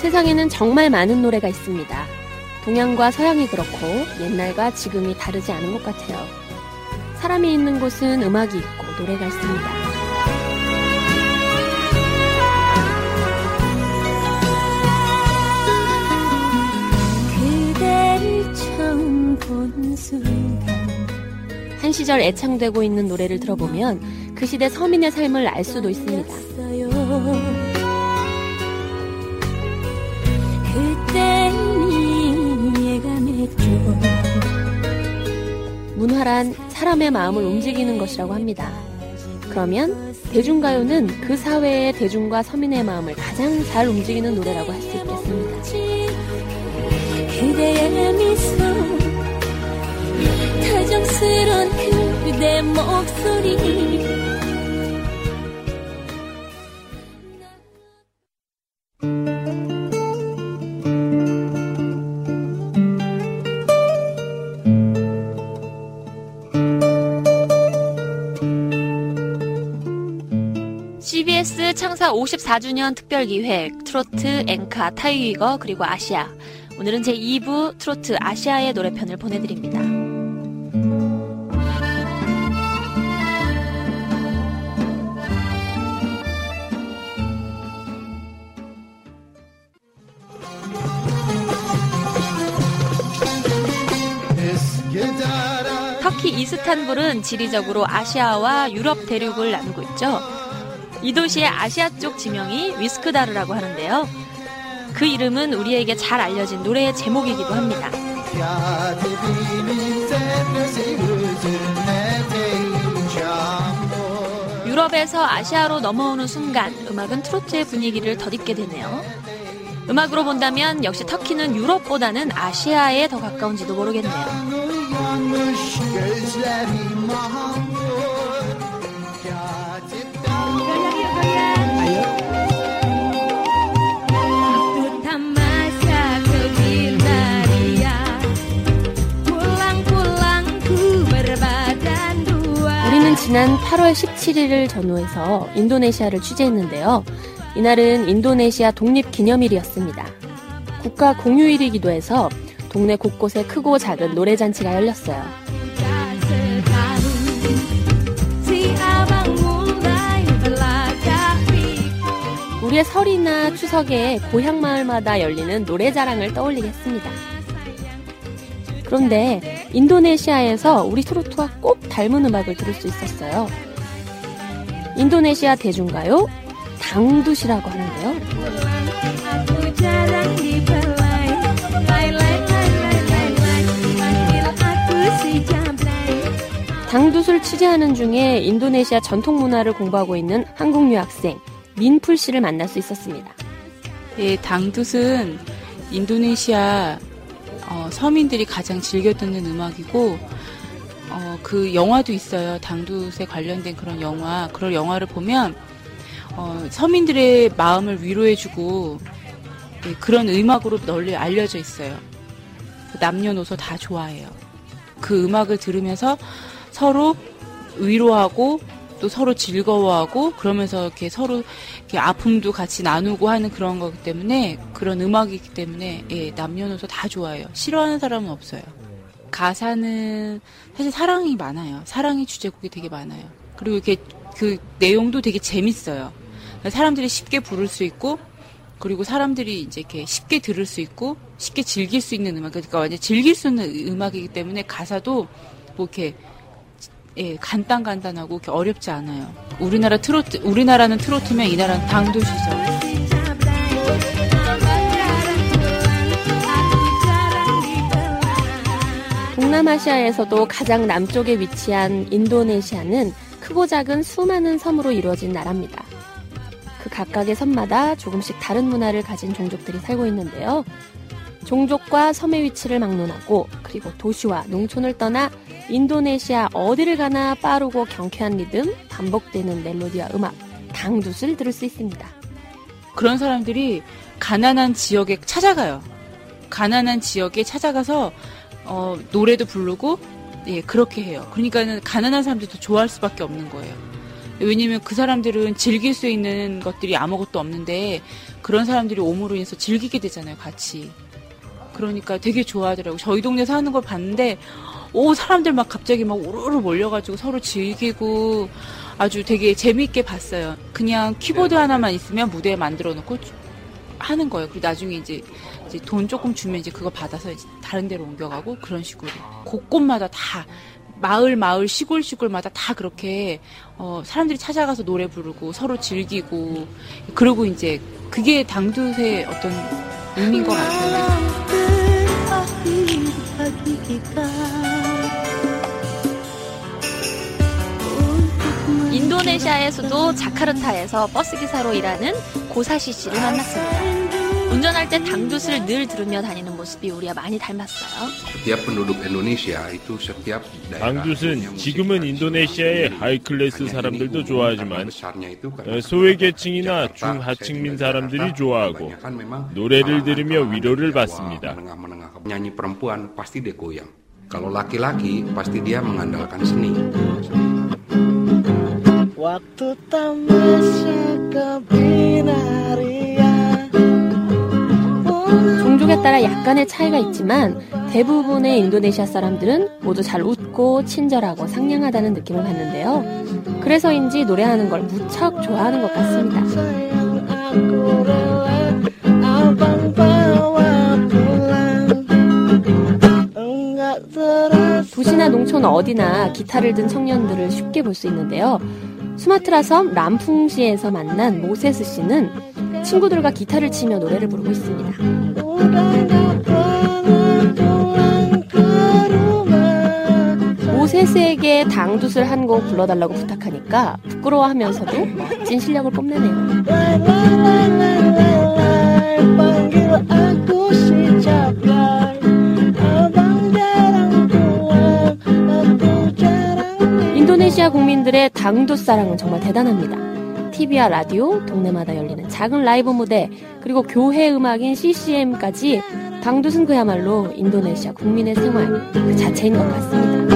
세상에는 정말 많은 노래가 있습니다. 동양과 서양이 그렇고 옛날과 지금이 다르지 않은 것 같아요. 사람이 있는 곳은 음악이 있고 노래가 있습니다. 한 시절 애창되고 있는 노래를 들어보면 그 시대 서민의 삶을 알 수도 있습니다. 문화란 사람의 마음을 움직이는 것이라고 합니다. 그러면 대중가요는 그 사회의 대중과 서민의 마음을 가장 잘 움직이는 노래라고 할 수 있겠습니다. 다정스런 그대 목소리 창사 54주년 특별기획 트로트 엔카 타이위거 그리고 아시아 오늘은 제 2부 트로트 아시아의 노래편을 보내드립니다. 스탄불은 지리적으로 아시아와 유럽 대륙을 나누고 있죠. 이 도시의 아시아 쪽 지명이 위스크다르라고 하는데요. 그 이름은 우리에게 잘 알려진 노래의 제목이기도 합니다. 유럽에서 아시아로 넘어오는 순간 음악은 트로트의 분위기를 덧입게 되네요. 음악으로 본다면 역시 터키는 유럽보다는 아시아에 더 가까운지도 모르겠네요. 지난 8월 17일을 전후해서 인도네시아를 취재했는데요. 이날은 인도네시아 독립기념일이었습니다. 국가 공휴일이기도 해서 동네 곳곳에 크고 작은 노래잔치가 열렸어요. 우리의 설이나 추석에 고향 마을마다 열리는 노래자랑을 떠올리게 했습니다. 그런데 인도네시아에서 우리 트로트와 꼭 닮은 음악을 들을 수 있었어요. 인도네시아 대중가요 당두시라고 하는데요. 당두술 취재하는 중에 인도네시아 전통 문화를 공부하고 있는 한국 유학생 민풀 씨를 만날 수 있었습니다. 네, 당두은 인도네시아 어, 서민들이 가장 즐겨 듣는 음악이고 어, 그 영화도 있어요. 당두에 관련된 그런 영화. 그런 영화를 보면 어, 서민들의 마음을 위로해주고 네, 그런 음악으로 널리 알려져 있어요. 남녀노소 다 좋아해요. 그 음악을 들으면서 서로 위로하고 또 서로 즐거워하고 그러면서 이렇게 서로 이렇게 아픔도 같이 나누고 하는 그런 거기 때문에 그런 음악이기 때문에 예, 남녀노소 다 좋아해요. 싫어하는 사람은 없어요. 가사는 사실 사랑이 많아요. 사랑이 주제곡이 되게 많아요. 그리고 이렇게 그 내용도 되게 재밌어요. 사람들이 쉽게 부를 수 있고 그리고 사람들이 이제 이렇게 쉽게 들을 수 있고 쉽게 즐길 수 있는 음악 그러니까 완전 즐길 수 있는 음악이기 때문에 가사도 뭐 이렇게 예, 간단 간단하고 어렵지 않아요. 우리나라 트로트, 우리나라는 트로트면 이 나라는 당도시죠. 동남아시아에서도 가장 남쪽에 위치한 인도네시아는 크고 작은 수많은 섬으로 이루어진 나라입니다. 그 각각의 섬마다 조금씩 다른 문화를 가진 종족들이 살고 있는데요. 종족과 섬의 위치를 막론하고 그리고 도시와 농촌을 떠나 인도네시아 어디를 가나 빠르고 경쾌한 리듬, 반복되는 멜로디와 음악, 당두을 들을 수 있습니다. 그런 사람들이 가난한 지역에 찾아가요. 가난한 지역에 찾아가서 어, 노래도 부르고 예 그렇게 해요. 그러니까는 가난한 사람들도 좋아할 수밖에 없는 거예요. 왜냐면 그 사람들은 즐길 수 있는 것들이 아무것도 없는데 그런 사람들이 오므로 인해서 즐기게 되잖아요, 같이. 그러니까 되게 좋아하더라고요. 저희 동네 사는 걸 봤는데 오 사람들 막 갑자기 막 오르르 몰려가지고 서로 즐기고 아주 되게 재미있게 봤어요. 그냥 키보드 하나만 있으면 무대 만들어 놓고 하는 거예요. 그리고 나중에 이제, 이제 돈 조금 주면 이제 그거 받아서 이제 다른 데로 옮겨가고 그런 식으로 곳곳마다 다 마을 마을 시골 시골마다 다 그렇게 어, 사람들이 찾아가서 노래 부르고 서로 즐기고 그리고 이제 그게 당두의 어떤 의미인 것 같아요. 인도네시아에서도 자카르타에서 버스 기사로 일하는 고사시 씨를 만났습니다. 운전할 때 당두스를 늘 들으며 다니는 모습이 우리와 많이 닮았어요. 당두스는 지금은 인도네시아의 하이클래스 사람들도 좋아하지만 소외계층이나 중하층민 사람들이 좋아하고 노래를 들으며 위로를 받습니다. Kalau laki-laki pasti dia mengandalkan seni. Waktu tamasya kebinaria 종족에 따라 약간의 차이가 있지만 대부분의 인도네시아 사람들은 모두 잘 웃고 친절하고 상냥하다는 느낌을 받는데요. 그래서인지 노래하는 걸 무척 좋아하는 것 같습니다. 도시나 농촌 어디나 기타를 든 청년들을 쉽게 볼 수 있는데요. 수마트라 섬 람풍시에서 만난 모세스 씨는 친구들과 기타를 치며 노래를 부르고 있습니다. 모세스에게 당두슬 한 곡 불러달라고 부탁하니까 부끄러워하면서도 멋진 실력을 뽐내네요. 국민들의 당두 사랑은 정말 대단합니다. TV와 라디오, 동네마다 열리는 작은 라이브 무대, 그리고 교회 음악인 CCM까지 당두은 그야말로 인도네시아 국민의 생활 그 자체인 것 같습니다.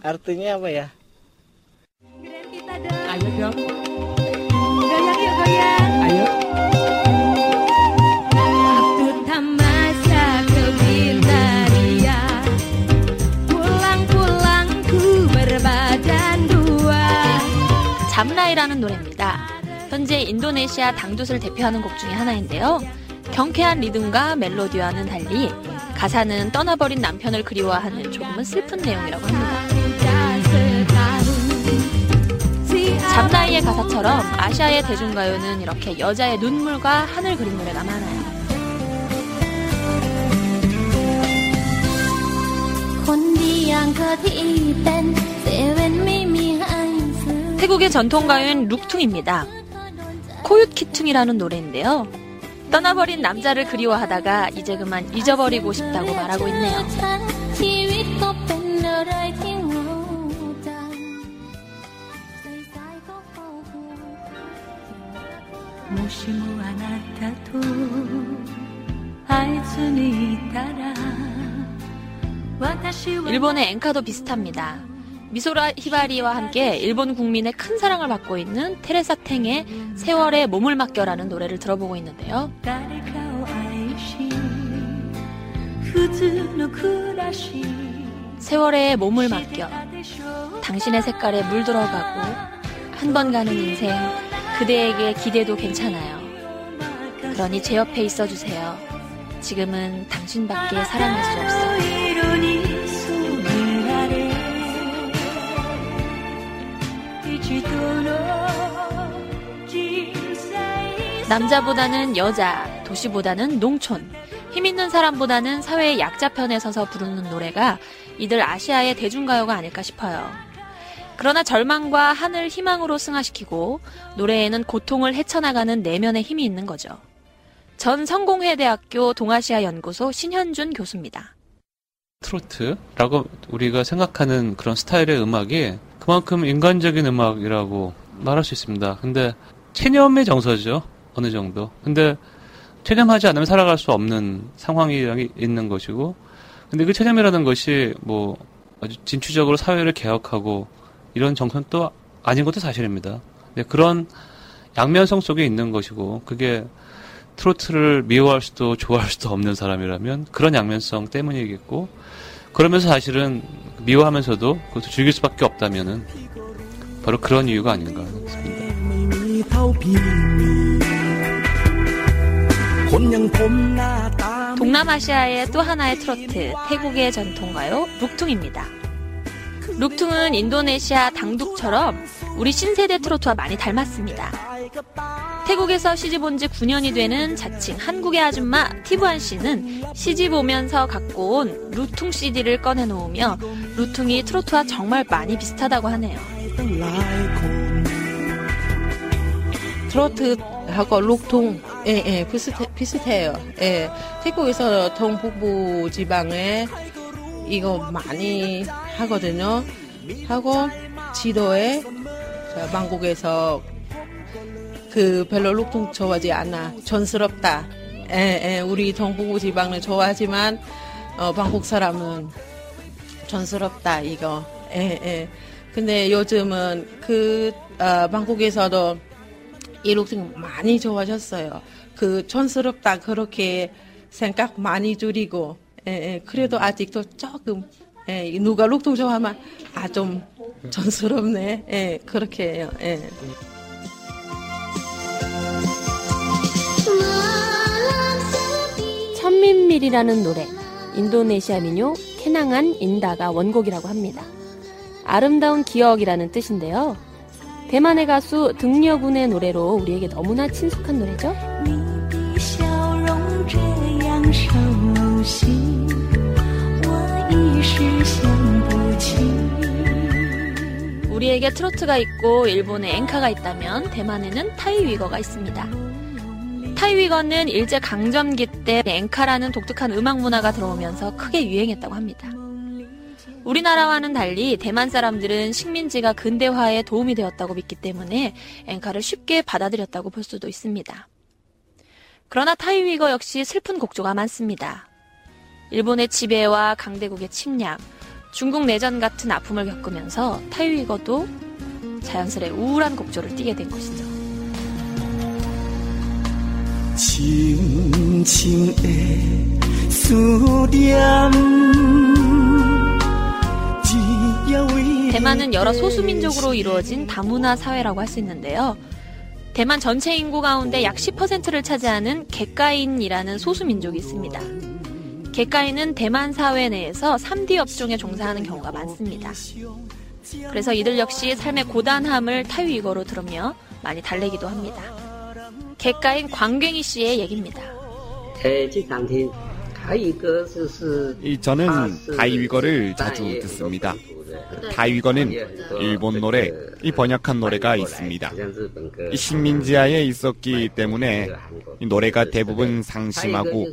Artinya apa ya? Ayo dong. Goyang yuk goyang. Ayo. 잠라이라는 노래입니다. 현재 인도네시아 당두를 대표하는 곡 중의 하나인데요. 경쾌한 리듬과 멜로디와는 달리 가사는 떠나버린 남편을 그리워하는 조금은 슬픈 내용이라고 합니다. 잠나이의 가사처럼 아시아의 대중가요는 이렇게 여자의 눈물과 하늘 그린 노래가 많아요. 태국의 전통 가요인 룩퉁입니다. 코윷키퉁이라는 노래인데요. 떠나버린 남자를 그리워하다가 이제 그만 잊어버리고 싶다고 말하고 있네요. 일본의 엔카도 비슷합니다. 미소라 히바리와 함께 일본 국민의 큰 사랑을 받고 있는 테레사 탱의 세월의 몸을 맡겨라는 노래를 들어보고 있는데요. 세월의 몸을 맡겨 당신의 색깔에 물들어가고 한 번 가는 인생 그대에게 기대도 괜찮아요. 그러니 제 옆에 있어 주세요. 지금은 당신밖에 사랑할 수 없어요. 남자보다는 여자, 도시보다는 농촌, 힘 있는 사람보다는 사회의 약자 편에 서서 부르는 노래가 이들 아시아의 대중가요가 아닐까 싶어요. 그러나 절망과 하늘 희망으로 승화시키고 노래에는 고통을 헤쳐나가는 내면의 힘이 있는 거죠. 전 성공회대학교 동아시아 연구소 신현준 교수입니다. 트로트라고 우리가 생각하는 그런 스타일의 음악이 그만큼 인간적인 음악이라고 말할 수 있습니다. 근데 체념의 정서죠. 어느 정도. 근데 체념하지 않으면 살아갈 수 없는 상황이 있는 것이고 근데 그 체념이라는 것이 뭐 아주 진취적으로 사회를 개혁하고 이런 정선도 아닌 것도 사실입니다. 그런 양면성 속에 있는 것이고 그게 트로트를 미워할 수도 좋아할 수도 없는 사람이라면 그런 양면성 때문이겠고 그러면서 사실은 미워하면서도 그것도 즐길 수밖에 없다면은 바로 그런 이유가 아닌가 싶습니다. 동남아시아의 또 하나의 트로트, 태국의 전통가요, 룩퉁입니다. 룩퉁은 인도네시아 당둑처럼 우리 신세대 트로트와 많이 닮았습니다. 태국에서 시집 온 지 9년이 되는 자칭 한국의 아줌마 티브안 씨는 시집 오면서 갖고 온 루퉁 CD를 꺼내놓으며 루퉁이 트로트와 정말 많이 비슷하다고 하네요. 트로트하고 룩퉁 예, 예, 비슷해, 비슷해요. 예, 태국에서 동북부 지방에 이거 많이 하거든요. 하고 지도에 방콕에서 그 별로 룩퉁 좋아하지 않아. 촌스럽다. 예, 예, 우리 동북부 지방은 좋아하지만 어, 방콕 사람은 촌스럽다 이거. 예, 예. 근데 요즘은 그 어, 방콕에서도 이 룩퉁 많이 좋아졌어요. 그 촌스럽다 그렇게 생각 많이 줄이고 예, 예. 그래도 아직도 조금 예, 누가 룩퉁 좋아하면 아 좀 촌스럽네. 예, 그렇게 해요. 예. 천민밀이라는 노래, 인도네시아 민요 케낭안 인다가 원곡이라고 합니다. 아름다운 기억이라는 뜻인데요. 대만의 가수 등려군의 노래로 우리에게 너무나 친숙한 노래죠. 우리에게 트로트가 있고 일본에 엔카가 있다면 대만에는 타이위거가 있습니다. 타이위거는 일제 강점기 때 엔카라는 독특한 음악 문화가 들어오면서 크게 유행했다고 합니다. 우리나라와는 달리 대만 사람들은 식민지가 근대화에 도움이 되었다고 믿기 때문에 엔카를 쉽게 받아들였다고 볼 수도 있습니다. 그러나 타이위거 역시 슬픈 곡조가 많습니다. 일본의 지배와 강대국의 침략, 중국 내전 같은 아픔을 겪으면서 타이위거도 자연스레 우울한 곡조를 띠게 된 것이죠. 대만은 여러 소수민족으로 이루어진 다문화 사회라고 할 수 있는데요. 대만 전체 인구 가운데 약 10%를 차지하는 객가인이라는 소수민족이 있습니다. 객가인은 대만 사회 내에서 3D 업종에 종사하는 경우가 많습니다. 그래서 이들 역시 삶의 고단함을 타위거로 들으며 많이 달래기도 합니다. 객가인 광괭이 씨의 얘기입니다. 저는 다이위거를 자주 듣습니다. 다이위거는 일본 노래, 이 번역한 노래가 있습니다. 이 식민지하에 있었기 때문에 노래가 대부분 상심하고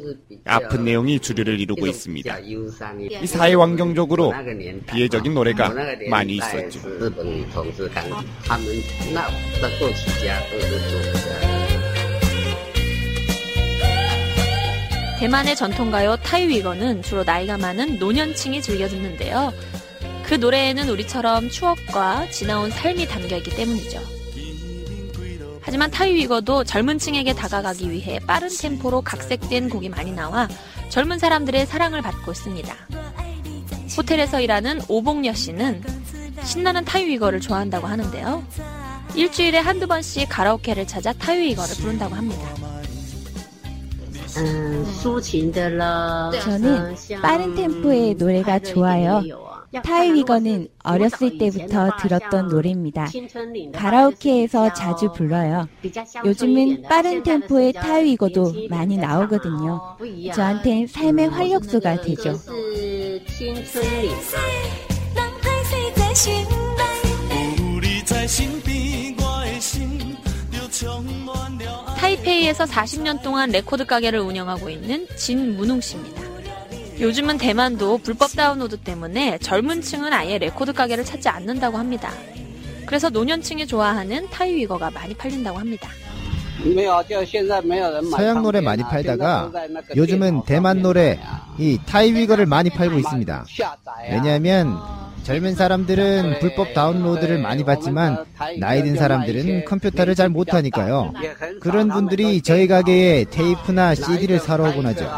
아픈 내용이 주류를 이루고 있습니다. 이 사회 환경적으로 비애적인 노래가 많이 있었죠. 대만의 전통가요 타이위거는 주로 나이가 많은 노년층이 즐겨 듣는데요. 그 노래에는 우리처럼 추억과 지나온 삶이 담겨 있기 때문이죠. 하지만 타이위거도 젊은 층에게 다가가기 위해 빠른 템포로 각색된 곡이 많이 나와 젊은 사람들의 사랑을 받고 있습니다. 호텔에서 일하는 오봉여 씨는 신나는 타이위거를 좋아한다고 하는데요. 일주일에 한두 번씩 가라오케를 찾아 타이위거를 부른다고 합니다. 저는 빠른 템포의 노래가 좋아요. 타이위거는 어렸을 때부터 들었던 노래입니다. 가라오케에서 자주 불러요. 요즘은 빠른 템포의 타이위거도 많이 나오거든요. 저한텐 삶의 활력소가 되죠. 타이페이에서 40년 동안 레코드 가게를 운영하고 있는 진문웅 씨입니다. 요즘은 대만도 불법 다운로드 때문에 젊은 층은 아예 레코드 가게를 찾지 않는다고 합니다. 그래서 노년층이 좋아하는 타이 위거가 많이 팔린다고 합니다. 서양 노래 많이 팔다가 요즘은 대만 노래 이 타이 위거를 많이 팔고 있습니다. 왜냐하면 젊은 사람들은 불법 다운로드를 많이 받지만 나이 든 사람들은 컴퓨터를 잘 못하니까요. 그런 분들이 저희 가게에 테이프나 CD를 사러 오곤 하죠.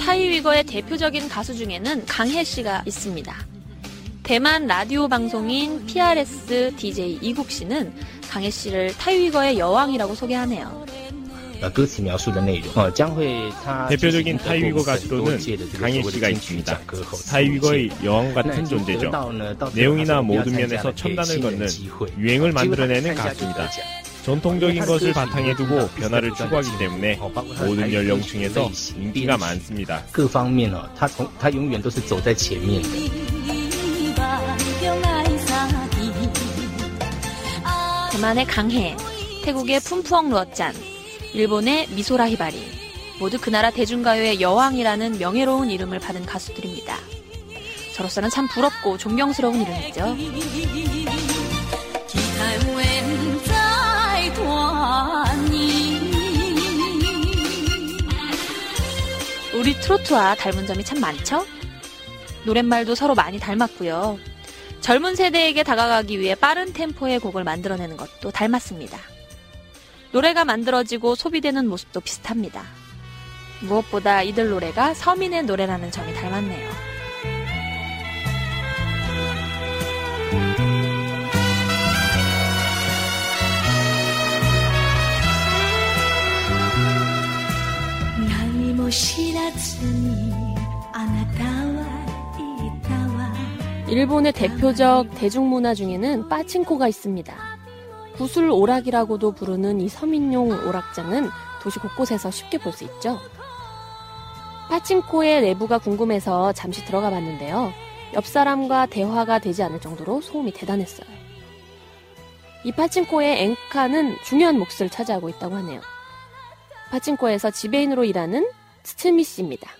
타이위거의 대표적인 가수 중에는 강혜 씨가 있습니다. 대만 라디오 방송인 PRS DJ 이국 씨는 강혜 씨를 타이위거의 여왕이라고 소개하네요. 대표적인 타이위거 가수로는 강희 씨가 있습니다. 타이위거의 여왕 같은 존재죠. 내용이나 모든 면에서 첨단을 걷는 유행을 만들어내는 가수입니다. 전통적인 것을 바탕에 두고 변화를 추구하기 때문에 모든 연령층에서 인기가 많습니다. 대만의 강해, 태국의 푼푸엉 러짠, 일본의 미소라 히바리 모두 그 나라 대중가요의 여왕이라는 명예로운 이름을 받은 가수들입니다. 저로서는 참 부럽고 존경스러운 이름이죠. 우리 트로트와 닮은 점이 참 많죠? 노랫말도 서로 많이 닮았고요. 젊은 세대에게 다가가기 위해 빠른 템포의 곡을 만들어내는 것도 닮았습니다. 노래가 만들어지고 소비되는 모습도 비슷합니다. 무엇보다 이들 노래가 서민의 노래라는 점이 닮았네요. 일본의 대표적 대중문화 중에는 빠친코가 있습니다. 구슬 오락이라고도 부르는 이 서민용 오락장은 도시 곳곳에서 쉽게 볼 수 있죠. 파친코의 내부가 궁금해서 잠시 들어가 봤는데요. 옆 사람과 대화가 되지 않을 정도로 소음이 대단했어요. 이 파친코의 앵카는 중요한 몫을 차지하고 있다고 하네요. 파친코에서 지배인으로 일하는 스츠미 씨입니다.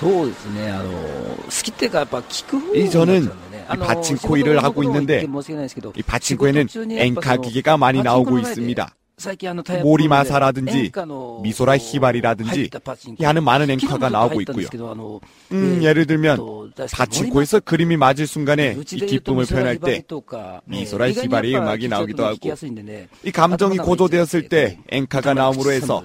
そうですね、あの、好きっていうかやっぱ聞く이 저는 이 파친코 일을 하고 있는데 이 파친코에는 엔카 기계가 많이 나오고 있습니다. 모리마사라든지 미소라 히바리라든지 하는 많은 앵커가 나오고 있고요. 음, 예를 들면 파친코에서 그림이 맞을 순간에 이 기쁨을 표현할 때 미소라 히바리 음악이 나오기도 하고 이 감정이 고조되었을 때 앵카가 나옴으로 해서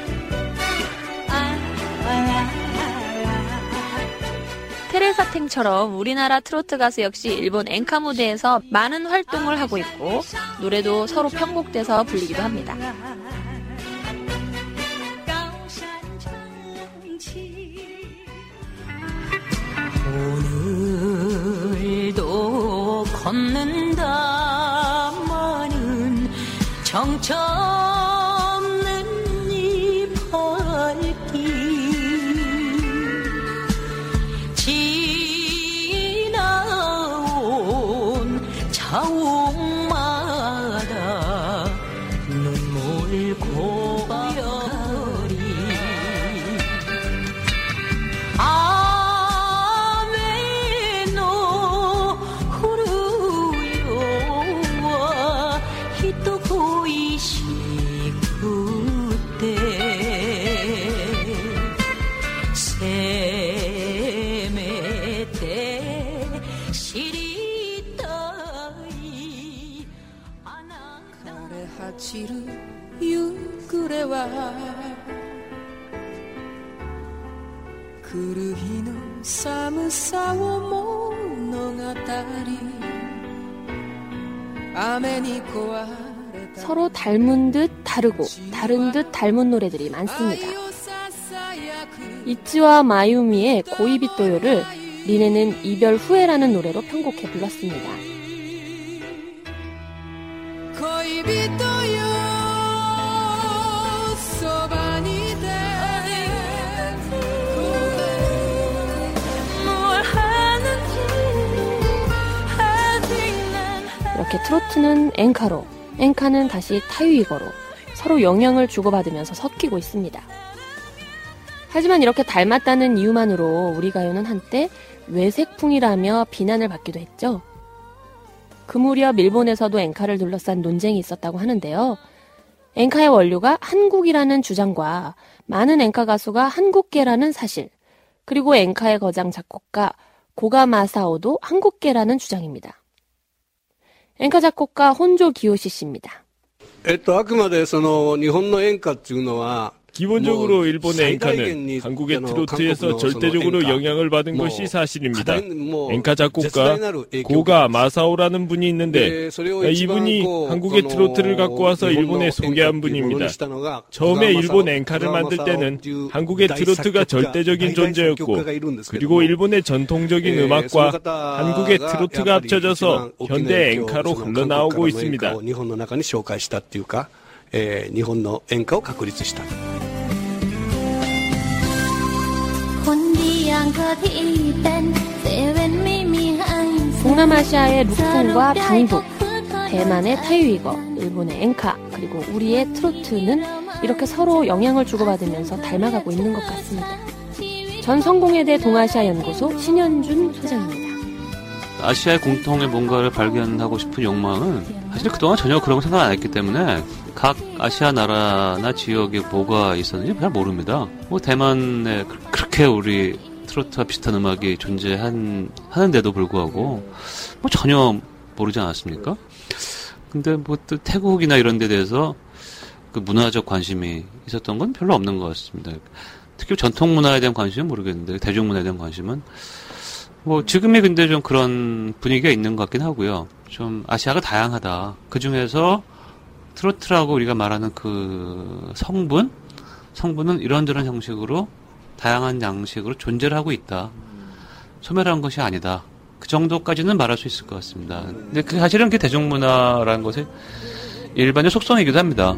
테레사 탱처럼 우리나라 트로트 가수 역시 일본 엔카 무대에서 많은 활동을 하고 있고 노래도 서로 편곡돼서 불리기도 합니다. 오늘도 걷는다마는 정처 서로 닮은 듯 다르고 다른 듯 닮은 노래들이 많습니다. 이치와 마유미의 고이비토요를 리네는 이별 후에라는 노래로 편곡해 불렀습니다. 이렇게 트로트는 엔카로, 엔카는 다시 타유이거로 서로 영향을 주고받으면서 섞이고 있습니다. 하지만 이렇게 닮았다는 이유만으로 우리 가요는 한때 외색풍이라며 비난을 받기도 했죠. 그 무렵 일본에서도 엔카를 둘러싼 논쟁이 있었다고 하는데요. 엔카의 원료가 한국이라는 주장과 많은 엔카 가수가 한국계라는 사실, 그리고 엔카의 거장 작곡가 고가마사오도 한국계라는 주장입니다. 엔카 작곡가 혼조 기요시 씨입니다. えっと、あくまでその日本の演歌っていうのは 기본적으로 일본의 엔카는 한국의 트로트에서 절대적으로 영향을 받은 것이 사실입니다. 엔카 작곡가 고가 마사오라는 분이 있는데 이분이 한국의 트로트를 갖고 와서 일본에 소개한 분입니다. 처음에 일본 엔카를 만들 때는 한국의 트로트가 절대적인 존재였고 그리고 일본의 전통적인 음악과 한국의 트로트가 합쳐져서 현대 엔카로 흘러나오고 있습니다. えー、日本の演歌を確立した。 동남아시아의 루풍과 방북, 대만의 타유이거, 일본의 엔카, 그리고 우리의 트로트는 이렇게 서로 영향을 주고받으면서 닮아가고 있는 것 같습니다. 전 성공회대 동아시아 연구소 신현준 소장입니다. 아시아의 공통의 뭔가를 발견하고 싶은 욕망은 사실 그동안 전혀 그런 거 생각 안 했기 때문에 각 아시아 나라나 지역에 뭐가 있었는지 잘 모릅니다. 뭐 대만에 그렇게 우리 트로트와 비슷한 음악이 존재한 하는데도 불구하고 뭐 전혀 모르지 않았습니까? 근데 뭐 또 태국이나 이런 데 대해서 그 문화적 관심이 있었던 건 별로 없는 것 같습니다. 특히 전통 문화에 대한 관심은 모르겠는데 대중 문화에 대한 관심은 뭐 지금이 근데 좀 그런 분위기가 있는 것 같긴 하고요. 좀 아시아가 다양하다. 그 중에서 트로트라고 우리가 말하는 그 성분, 성분은 이런저런 형식으로 다양한 양식으로 존재를 하고 있다. 소멸한 것이 아니다. 그 정도까지는 말할 수 있을 것 같습니다. 근데 그 사실은 그 대중문화라는 것이 일반의 속성이기도 합니다.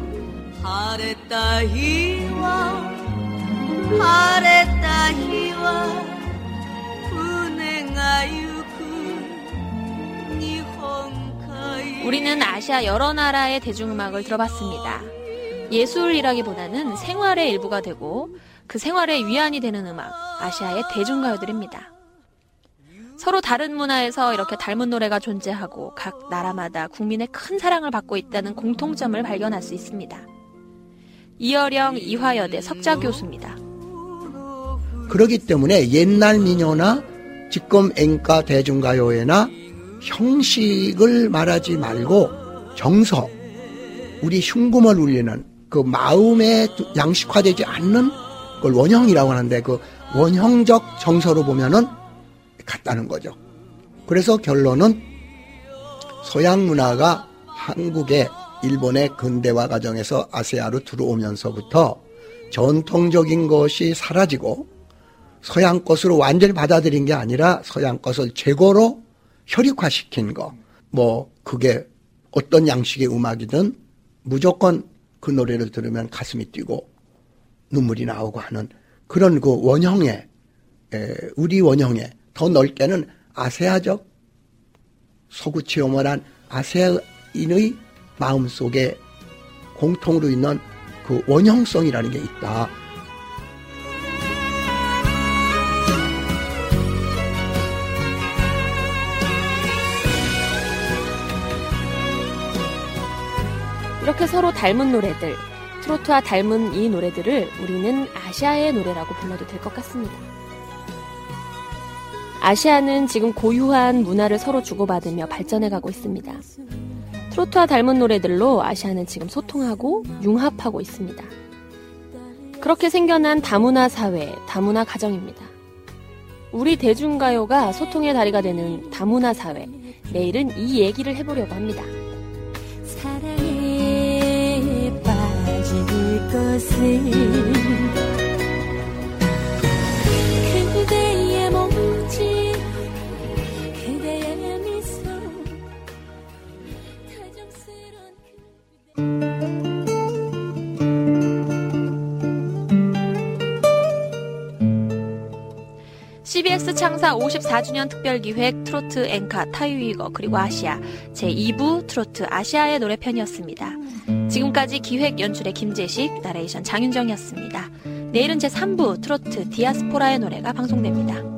우리는 아시아 여러 나라의 대중음악을 들어봤습니다. 예술이라기보다는 생활의 일부가 되고 그 생활의 위안이 되는 음악, 아시아의 대중가요들입니다. 서로 다른 문화에서 이렇게 닮은 노래가 존재하고 각 나라마다 국민의 큰 사랑을 받고 있다는 공통점을 발견할 수 있습니다. 이어령 이화여대 석자 교수입니다. 그렇기 때문에 옛날 민요나 지금 엔카 대중가요에나 형식을 말하지 말고 정서, 우리 흉금을 울리는 그 마음에 양식화되지 않는 그걸 원형이라고 하는데 그 원형적 정서로 보면은 같다는 거죠. 그래서 결론은 서양 문화가 한국의 일본의 근대화 과정에서 아세아로 들어오면서부터 전통적인 것이 사라지고 서양 것으로 완전히 받아들인 게 아니라 서양 것을 재고로 혈육화시킨 거. 뭐 그게 어떤 양식의 음악이든 무조건 그 노래를 들으면 가슴이 뛰고 눈물이 나오고 하는 그런 그 원형의 우리 원형의 더 넓게는 아세아적 서구 체험을 한 아세아인의 마음 속에 공통으로 있는 그 원형성이라는 게 있다. 이렇게 서로 닮은 노래들, 트로트와 닮은 이 노래들을 우리는 아시아의 노래라고 불러도 될 것 같습니다. 아시아는 지금 고유한 문화를 서로 주고받으며 발전해가고 있습니다. 트로트와 닮은 노래들로 아시아는 지금 소통하고 융합하고 있습니다. 그렇게 생겨난 다문화 사회, 다문화 가정입니다. 우리 대중가요가 소통의 다리가 되는 다문화 사회. 내일은 이 얘기를 해보려고 합니다. CBS 창사 54주년 특별기획 트로트 앵카 타이위거 그리고 아시아 제2부 트로트 아시아의 노래편이었습니다. 지금까지 기획 연출의 김재식, 나레이션 장윤정이었습니다. 내일은 제3부 트로트 디아스포라의 노래가 방송됩니다.